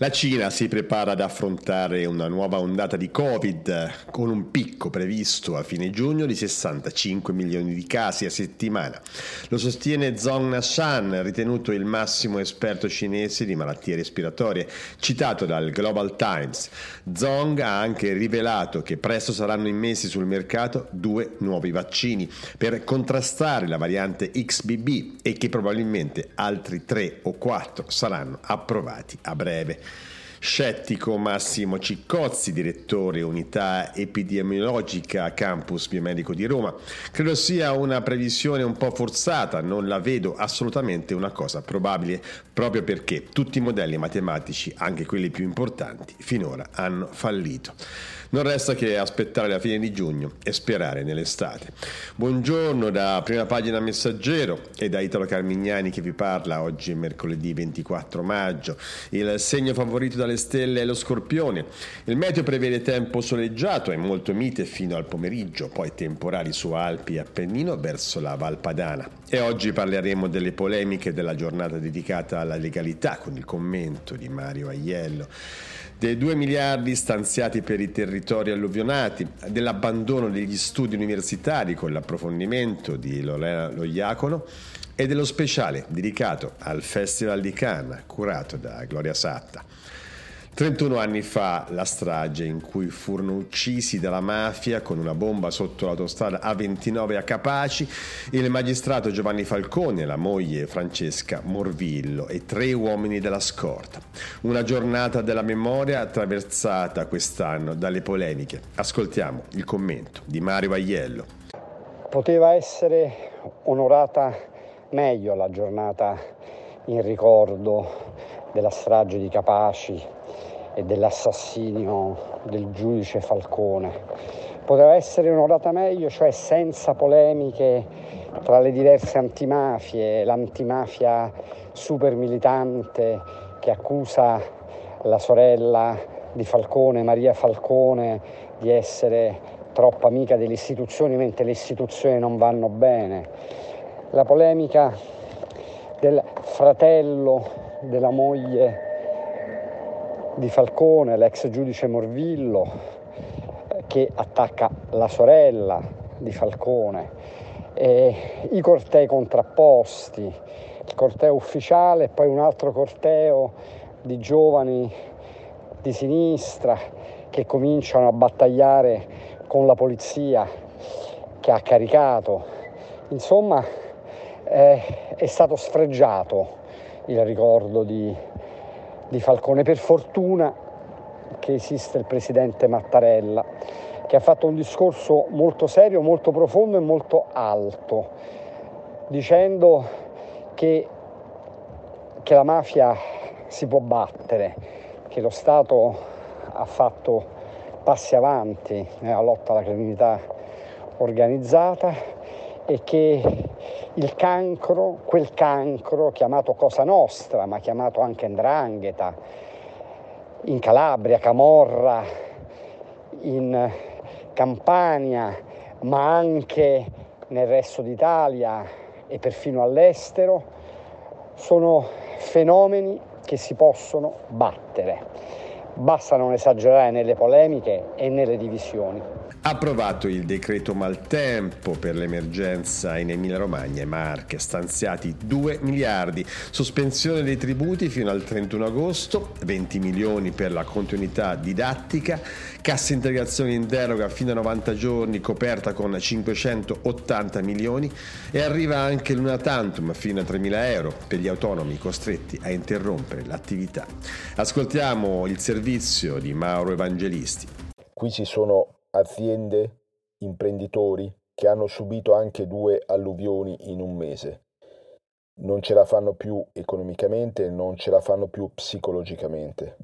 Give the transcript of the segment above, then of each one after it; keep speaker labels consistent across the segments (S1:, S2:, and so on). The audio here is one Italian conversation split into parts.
S1: La Cina si prepara ad affrontare una nuova ondata di Covid con un picco previsto a fine giugno di 65 milioni di casi a settimana. Lo sostiene Zhong Nashan, ritenuto il massimo esperto cinese di malattie respiratorie, citato dal Global Times. Zhong ha anche rivelato che presto saranno immessi sul mercato due nuovi vaccini per contrastare la variante XBB e che probabilmente altri tre o quattro saranno approvati a breve. Scettico Massimo Ciccozzi, direttore unità epidemiologica Campus Biomedico di Roma. Credo sia una previsione un po' forzata, non la vedo assolutamente una cosa probabile, proprio perché tutti i modelli matematici, anche quelli più importanti, finora hanno fallito. Non resta che aspettare la fine di giugno e sperare nell'estate. Buongiorno da prima pagina Messaggero e da Italo Carmignani che vi parla. Oggi mercoledì 24 maggio. Il segno favorito dalle stelle è lo scorpione. Il meteo prevede tempo soleggiato e molto mite fino al pomeriggio, poi temporali su Alpi e Appennino verso la Valpadana. E oggi parleremo delle polemiche della giornata dedicata alla legalità con il commento di Mario Aiello dei 2 miliardi stanziati per i territori alluvionati, dell'abbandono degli studi universitari con l'approfondimento di Lorena Loiacono e dello speciale dedicato al Festival di Cannes curato da Gloria Satta. 31 anni fa la strage in cui furono uccisi dalla mafia con una bomba sotto l'autostrada A29 a Capaci il magistrato Giovanni Falcone, la moglie Francesca Morvillo e tre uomini della scorta. Una giornata della memoria attraversata quest'anno dalle polemiche. Ascoltiamo il commento di Mario Aiello.
S2: Poteva essere onorata meglio la giornata in ricordo della strage di Capaci e dell'assassinio del giudice Falcone. Poteva essere onorata meglio, cioè senza polemiche tra le diverse antimafie, l'antimafia super militante che accusa la sorella di Falcone, Maria Falcone, di essere troppo amica delle istituzioni mentre le istituzioni non vanno bene. La polemica del fratello della moglie di Falcone, l'ex giudice Morvillo, che attacca la sorella di Falcone, e i cortei contrapposti, il corteo ufficiale e poi un altro corteo di giovani di sinistra che cominciano a battagliare con la polizia che ha caricato. Insomma, eh, è stato sfregiato il ricordo di di Falcone. Per fortuna che esiste il presidente Mattarella, che ha fatto un discorso molto serio, molto profondo e molto alto, dicendo che, che la mafia si può battere, che lo Stato ha fatto passi avanti nella lotta alla criminalità organizzata e che il cancro, quel cancro chiamato Cosa Nostra, ma chiamato anche Ndrangheta, in Calabria, Camorra, in Campania, ma anche nel resto d'Italia e perfino all'estero, sono fenomeni che si possono battere. Basta non esagerare nelle polemiche e nelle divisioni.
S1: Approvato il decreto maltempo per l'emergenza in Emilia-Romagna e Marche, stanziati 2 miliardi, sospensione dei tributi fino al 31 agosto, 20 milioni per la continuità didattica, cassa integrazione in deroga fino a 90 giorni coperta con 580 milioni e arriva anche l'una tantum fino a 3 mila euro per gli autonomi costretti a interrompere l'attività. Ascoltiamo il servizio di Mauro Evangelisti.
S3: Qui ci sono aziende, imprenditori che hanno subito anche due alluvioni in un mese. Non ce la fanno più economicamente, non ce la fanno più psicologicamente.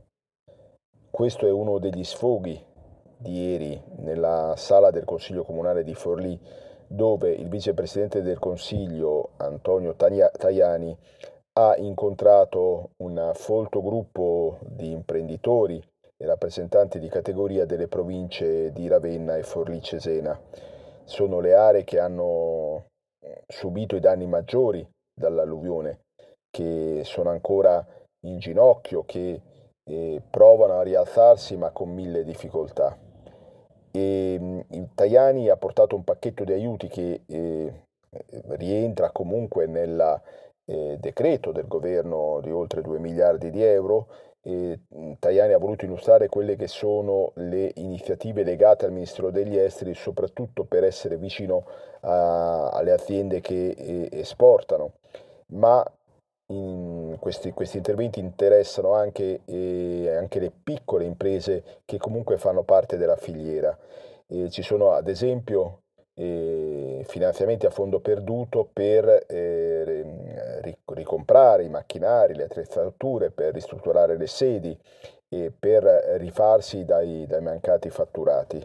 S3: Questo è uno degli sfoghi di ieri nella sala del Consiglio Comunale di Forlì, dove il vicepresidente del Consiglio Antonio Tajani ha incontrato un folto gruppo di imprenditori, e rappresentanti di categoria delle province di Ravenna e Forlì-Cesena. Sono le aree che hanno eh, subito i danni maggiori dall'alluvione, che sono ancora in ginocchio, che eh, provano a rialzarsi ma con mille difficoltà. E, mm, Tajani ha portato un pacchetto di aiuti che eh, rientra comunque nel eh, decreto del governo di oltre 2 miliardi di euro. Eh, Tajani ha voluto illustrare quelle che sono le iniziative legate al Ministero degli Esteri, soprattutto per essere vicino a, alle aziende che eh, esportano, ma questi, questi, interventi interessano anche, eh, anche, le piccole imprese che comunque fanno parte della filiera. ci sono ad esempio eh, finanziamenti a fondo perduto per eh, ricomprare i macchinari, le attrezzature, per ristrutturare le sedi per rifarsi dai, dai mancati fatturati.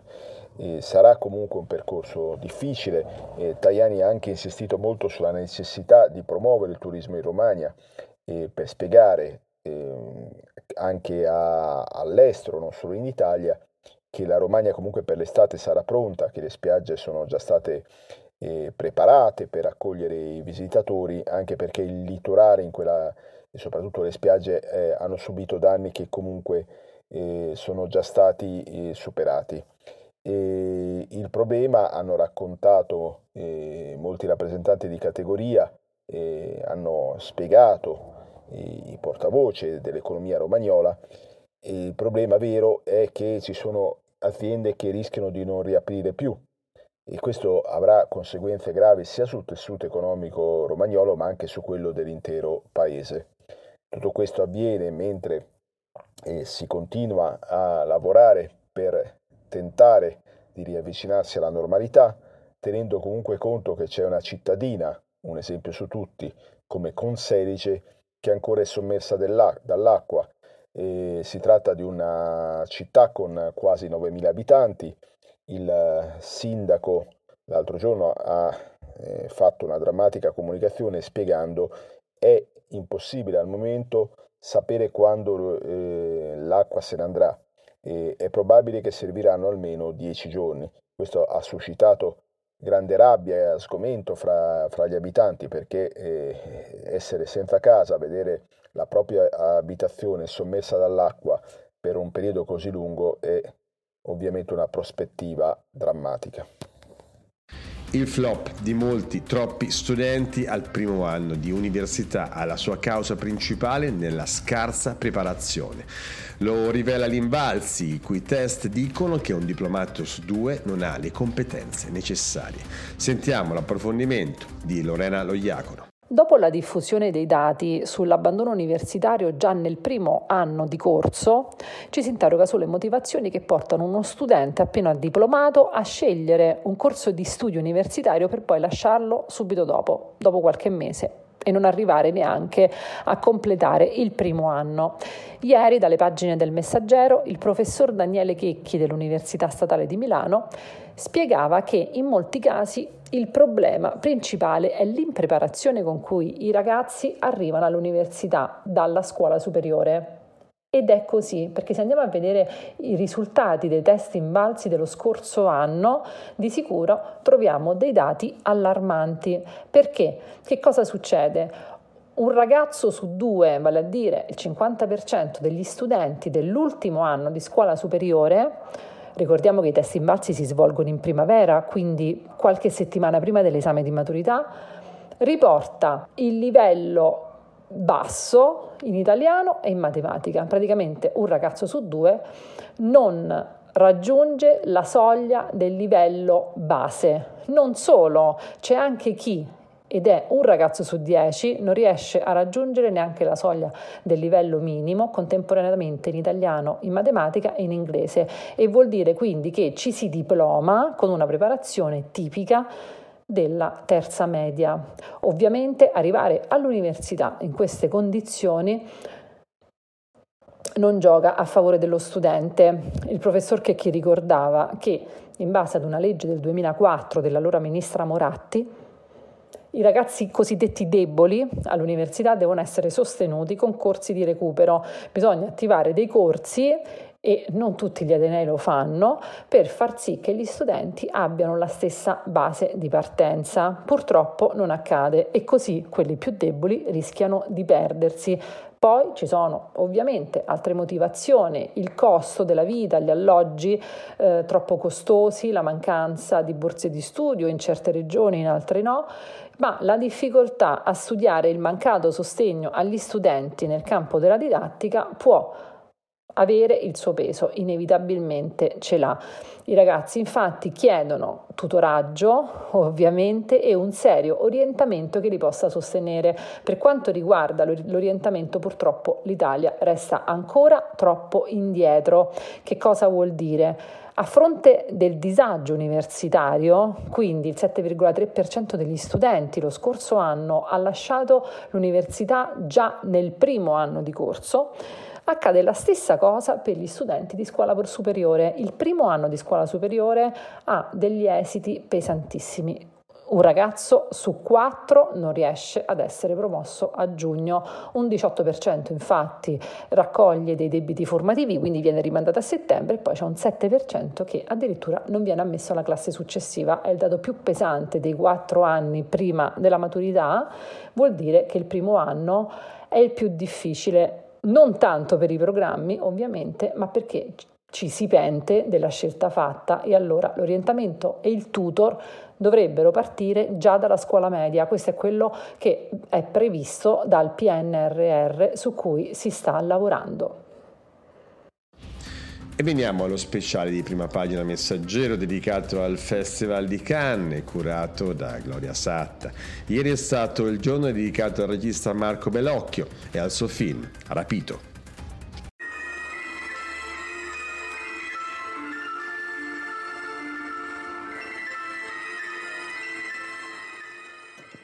S3: Eh, sarà comunque un percorso difficile. Eh, Tajani ha anche insistito molto sulla necessità di promuovere il turismo in Romagna eh, per spiegare ehm, anche a, all'estero, non solo in Italia, che la Romagna comunque per l'estate sarà pronta, che le spiagge sono già state eh, preparate per accogliere i visitatori, anche perché il litorale in quella, e soprattutto le spiagge eh, hanno subito danni che comunque eh, sono già stati eh, superati. E il problema hanno raccontato eh, molti rappresentanti di categoria, hanno spiegato i portavoce dell'economia romagnola il problema vero è che ci sono aziende che rischiano di non riaprire più e questo avrà conseguenze gravi sia sul tessuto economico romagnolo ma anche su quello dell'intero paese. Tutto questo avviene mentre eh, si continua a lavorare per tentare di riavvicinarsi alla normalità, tenendo comunque conto che c'è una cittadina, un esempio su tutti, come Conselice, che ancora è sommersa dall'acqua e si tratta di una città con quasi 9.000 abitanti. Il sindaco l'altro giorno ha eh, fatto una drammatica comunicazione spiegando è impossibile al momento sapere quando eh, l'acqua se ne andrà e è probabile che serviranno almeno 10 giorni. Questo ha suscitato grande rabbia e sgomento fra, fra gli abitanti perché eh, essere senza casa, vedere la propria abitazione sommessa dall'acqua per un periodo così lungo è ovviamente una prospettiva drammatica.
S1: Il flop di molti, troppi studenti al primo anno di università ha la sua causa principale nella scarsa preparazione. Lo rivela l'Invalsi, i cui test dicono che un diplomato su due non ha le competenze necessarie. Sentiamo l'approfondimento di Lorena Loiacono.
S4: Dopo la diffusione dei dati sull'abbandono universitario già nel primo anno di corso, ci si interroga sulle motivazioni che portano uno studente appena diplomato a scegliere un corso di studio universitario per poi lasciarlo subito dopo, dopo qualche mese e non arrivare neanche a completare il primo anno. Ieri dalle pagine del Messaggero il professor Daniele Checchi dell'Università Statale di Milano spiegava che in molti casi il problema principale è l'impreparazione con cui i ragazzi arrivano all'università dalla scuola superiore. Ed è così, perché se andiamo a vedere i risultati dei test invalsi dello scorso anno, di sicuro troviamo dei dati allarmanti. Perché? Che cosa succede? Un ragazzo su due, vale a dire il 50% degli studenti dell'ultimo anno di scuola superiore, ricordiamo che i test invalsi si svolgono in primavera, quindi qualche settimana prima dell'esame di maturità, riporta il livello basso in italiano e in matematica. Praticamente un ragazzo su due non raggiunge la soglia del livello base. Non solo, c'è anche chi ed è un ragazzo su dieci, non riesce a raggiungere neanche la soglia del livello minimo contemporaneamente in italiano, in matematica e in inglese e vuol dire quindi che ci si diploma con una preparazione tipica della terza media. Ovviamente arrivare all'università in queste condizioni non gioca a favore dello studente. Il professor Checchi ricordava che in base ad una legge del 2004 dell'allora ministra Moratti, i ragazzi cosiddetti deboli all'università devono essere sostenuti con corsi di recupero. Bisogna attivare dei corsi e non tutti gli Atenei lo fanno, per far sì che gli studenti abbiano la stessa base di partenza. Purtroppo non accade e così quelli più deboli rischiano di perdersi. Poi ci sono ovviamente altre motivazioni, il costo della vita, gli alloggi eh, troppo costosi, la mancanza di borse di studio in certe regioni, in altre no, ma la difficoltà a studiare il mancato sostegno agli studenti nel campo della didattica può avere il suo peso, inevitabilmente ce l'ha. I ragazzi infatti chiedono tutoraggio, ovviamente, e un serio orientamento che li possa sostenere. Per quanto riguarda l'orientamento, purtroppo l'Italia resta ancora troppo indietro. Che cosa vuol dire? A fronte del disagio universitario, quindi il 7,3% degli studenti lo scorso anno ha lasciato l'università già nel primo anno di corso, Accade la stessa cosa per gli studenti di scuola superiore. Il primo anno di scuola superiore ha degli esiti pesantissimi. Un ragazzo su quattro non riesce ad essere promosso a giugno, un 18% infatti raccoglie dei debiti formativi, quindi viene rimandato a settembre e poi c'è un 7% che addirittura non viene ammesso alla classe successiva. È il dato più pesante dei quattro anni prima della maturità, vuol dire che il primo anno è il più difficile non tanto per i programmi ovviamente, ma perché ci si pente della scelta fatta e allora l'orientamento e il tutor dovrebbero partire già dalla scuola media. Questo è quello che è previsto dal PNRR su cui si sta lavorando.
S1: E veniamo allo speciale di prima pagina messaggero dedicato al Festival di Cannes, curato da Gloria Satta. Ieri è stato il giorno dedicato al regista Marco Bellocchio e al suo film Rapito.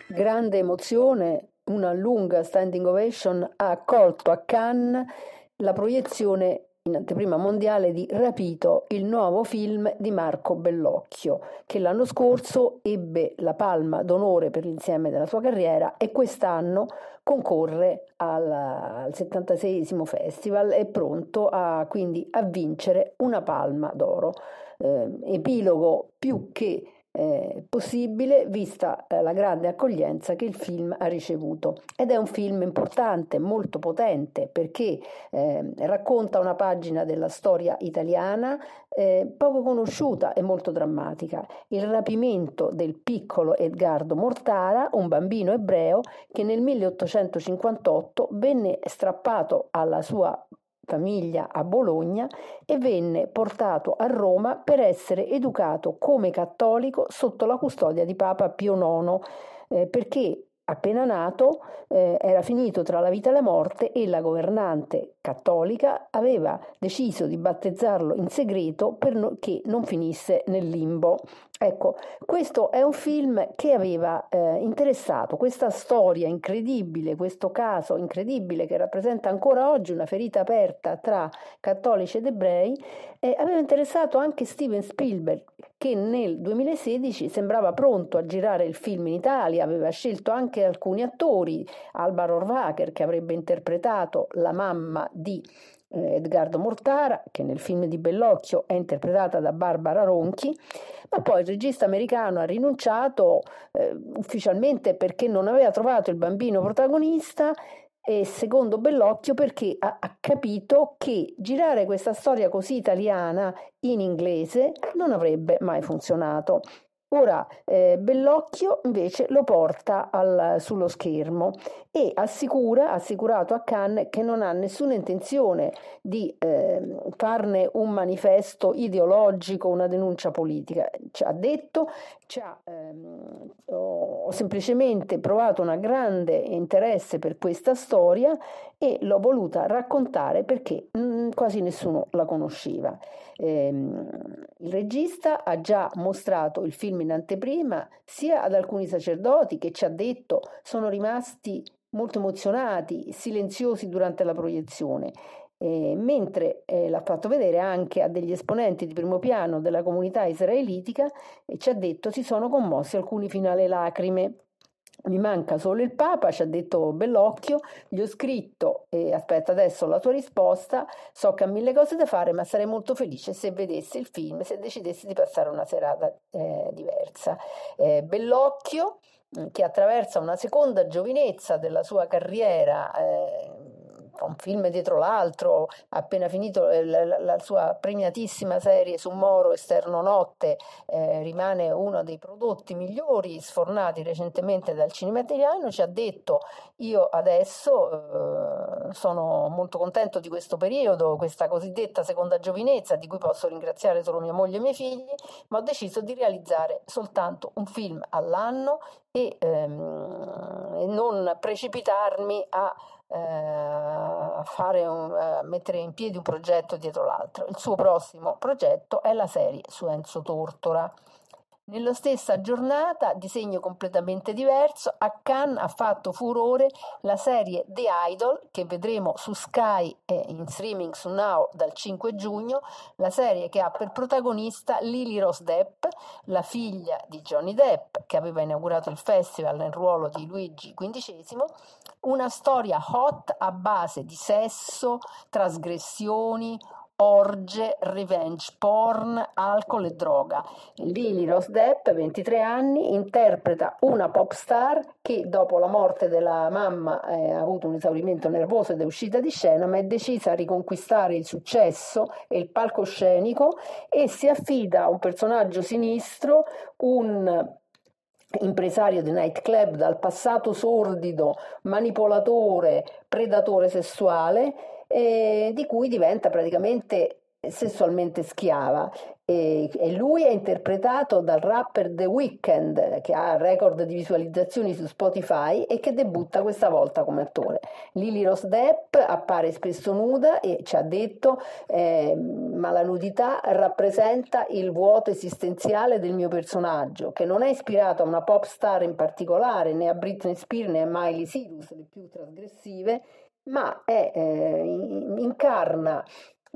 S5: Grande emozione, una lunga standing ovation ha accolto a Cannes la proiezione in anteprima mondiale di Rapito, il nuovo film di Marco Bellocchio, che l'anno scorso ebbe la palma d'onore per l'insieme della sua carriera e quest'anno concorre al, al 76 Festival, è pronto a, quindi a vincere una palma d'oro. Eh, epilogo più che eh, possibile vista eh, la grande accoglienza che il film ha ricevuto. Ed è un film importante, molto potente, perché eh, racconta una pagina della storia italiana eh, poco conosciuta e molto drammatica. Il rapimento del piccolo Edgardo Mortara, un bambino ebreo che nel 1858 venne strappato alla sua famiglia a Bologna e venne portato a Roma per essere educato come cattolico sotto la custodia di Papa Pio IX, eh, perché appena nato eh, era finito tra la vita e la morte e la governante cattolica aveva deciso di battezzarlo in segreto perché non finisse nel limbo. Ecco, questo è un film che aveva eh, interessato, questa storia incredibile, questo caso incredibile che rappresenta ancora oggi una ferita aperta tra cattolici ed ebrei, eh, aveva interessato anche Steven Spielberg che nel 2016 sembrava pronto a girare il film in Italia, aveva scelto anche alcuni attori, Alba Rohrwacher che avrebbe interpretato la mamma di eh, Edgardo Mortara, che nel film di Bellocchio è interpretata da Barbara Ronchi, ma poi il regista americano ha rinunciato eh, ufficialmente perché non aveva trovato il bambino protagonista e secondo Bellocchio perché ha, ha, capito che girare questa storia così italiana in inglese non avrebbe mai funzionato. Ora eh, Bellocchio invece lo porta al, sullo schermo e assicura, assicurato a Cannes che non ha nessuna intenzione di eh, farne un manifesto ideologico, una denuncia politica. Ci ha detto, ha, ehm, ho semplicemente provato un grande interesse per questa storia e l'ho voluta raccontare perché mh, mm, quasi nessuno la conosceva. Eh, il regista ha già mostrato il film in anteprima sia ad alcuni sacerdoti che ci ha detto sono rimasti molto emozionati, silenziosi durante la proiezione. Eh, mentre eh, l'ha fatto vedere anche a degli esponenti di primo piano della comunità israelitica e ci ha detto si sono commossi alcuni fino alle lacrime. Mi manca solo il Papa, ci ha detto Bellocchio, gli ho scritto e aspetta adesso la tua risposta, so che ha mille cose da fare ma sarei molto felice se vedessi il film, se decidessi di passare una serata eh, diversa. Eh, Bellocchio che attraversa una seconda giovinezza della sua carriera eh, un film dietro l'altro, appena finito eh, la, la, sua premiatissima serie su Moro Esterno Notte, eh, rimane uno dei prodotti migliori sfornati recentemente dal cinema italiano, ci ha detto io adesso eh, sono molto contento di questo periodo, questa cosiddetta seconda giovinezza di cui posso ringraziare solo mia moglie e i miei figli, ma ho deciso di realizzare soltanto un film all'anno e, ehm, e non precipitarmi a eh, un, eh, mettere in piedi un progetto dietro l'altro. Il suo prossimo progetto è la serie su Enzo Tortora. Nella stessa giornata, disegno completamente diverso, a Cannes ha fatto furore la serie The Idol che vedremo su Sky e in streaming su Now dal 5 giugno, la serie che ha per protagonista Lily Rose Depp, la figlia di Johnny Depp che aveva inaugurato il festival nel ruolo di Luigi XV, una storia hot a base di sesso, trasgressioni, orge, revenge porn, alcol e droga. Lily Rose Depp, 23 anni, interpreta una pop star che dopo la morte della mamma eh, ha avuto un esaurimento nervoso ed è uscita di scena, ma è decisa a riconquistare il successo e il palcoscenico e si affida a un personaggio sinistro, un impresario di nightclub dal passato sordido, manipolatore, predatore sessuale eh, di cui diventa praticamente sessualmente schiava e, e, lui è interpretato dal rapper The Weeknd che ha record di visualizzazioni su Spotify e che debutta questa volta come attore. Lily Rose Depp appare spesso nuda e ci ha detto eh, ma la nudità rappresenta il vuoto esistenziale del mio personaggio che non è ispirato a una pop star in particolare né a Britney Spears né a Miley Cyrus le più trasgressive ma è, eh, incarna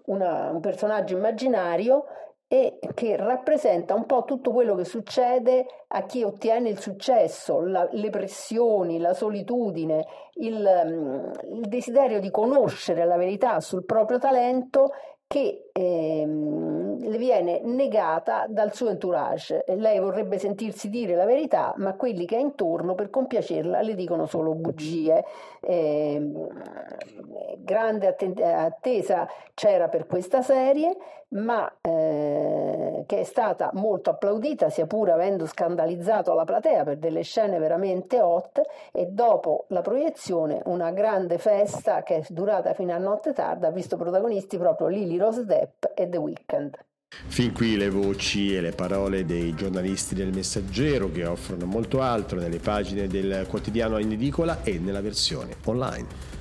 S5: una, un personaggio immaginario e che rappresenta un po' tutto quello che succede a chi ottiene il successo, la, le pressioni, la solitudine, il, mm, il, desiderio di conoscere la verità sul proprio talento che ehm, le viene negata dal suo entourage. Lei vorrebbe sentirsi dire la verità, ma quelli che ha intorno per compiacerla le dicono solo bugie. Eh, grande attesa c'era per questa serie, ma eh, che è stata molto applaudita, sia pure avendo scandalizzato la platea per delle scene veramente hot e dopo la proiezione una grande festa che è durata fino a notte tarda ha visto protagonisti proprio Lily Rose Depp e The Weeknd.
S1: Fin qui le voci e le parole dei giornalisti del Messaggero che offrono molto altro nelle pagine del quotidiano in edicola e nella versione online.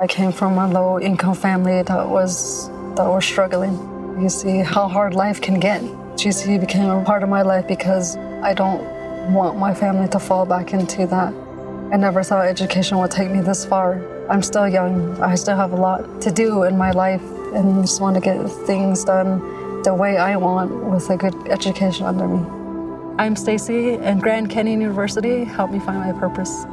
S6: I came from a low income family that was that was struggling. You see how hard life can get. GC became a part of my life because I don't want my family to fall back into that. I never thought education would take me this far. I'm still young. I still have a lot to do in my life and just want to get things done the way I want with a good education under me. I'm Stacy and Grand Canyon University helped me find my purpose.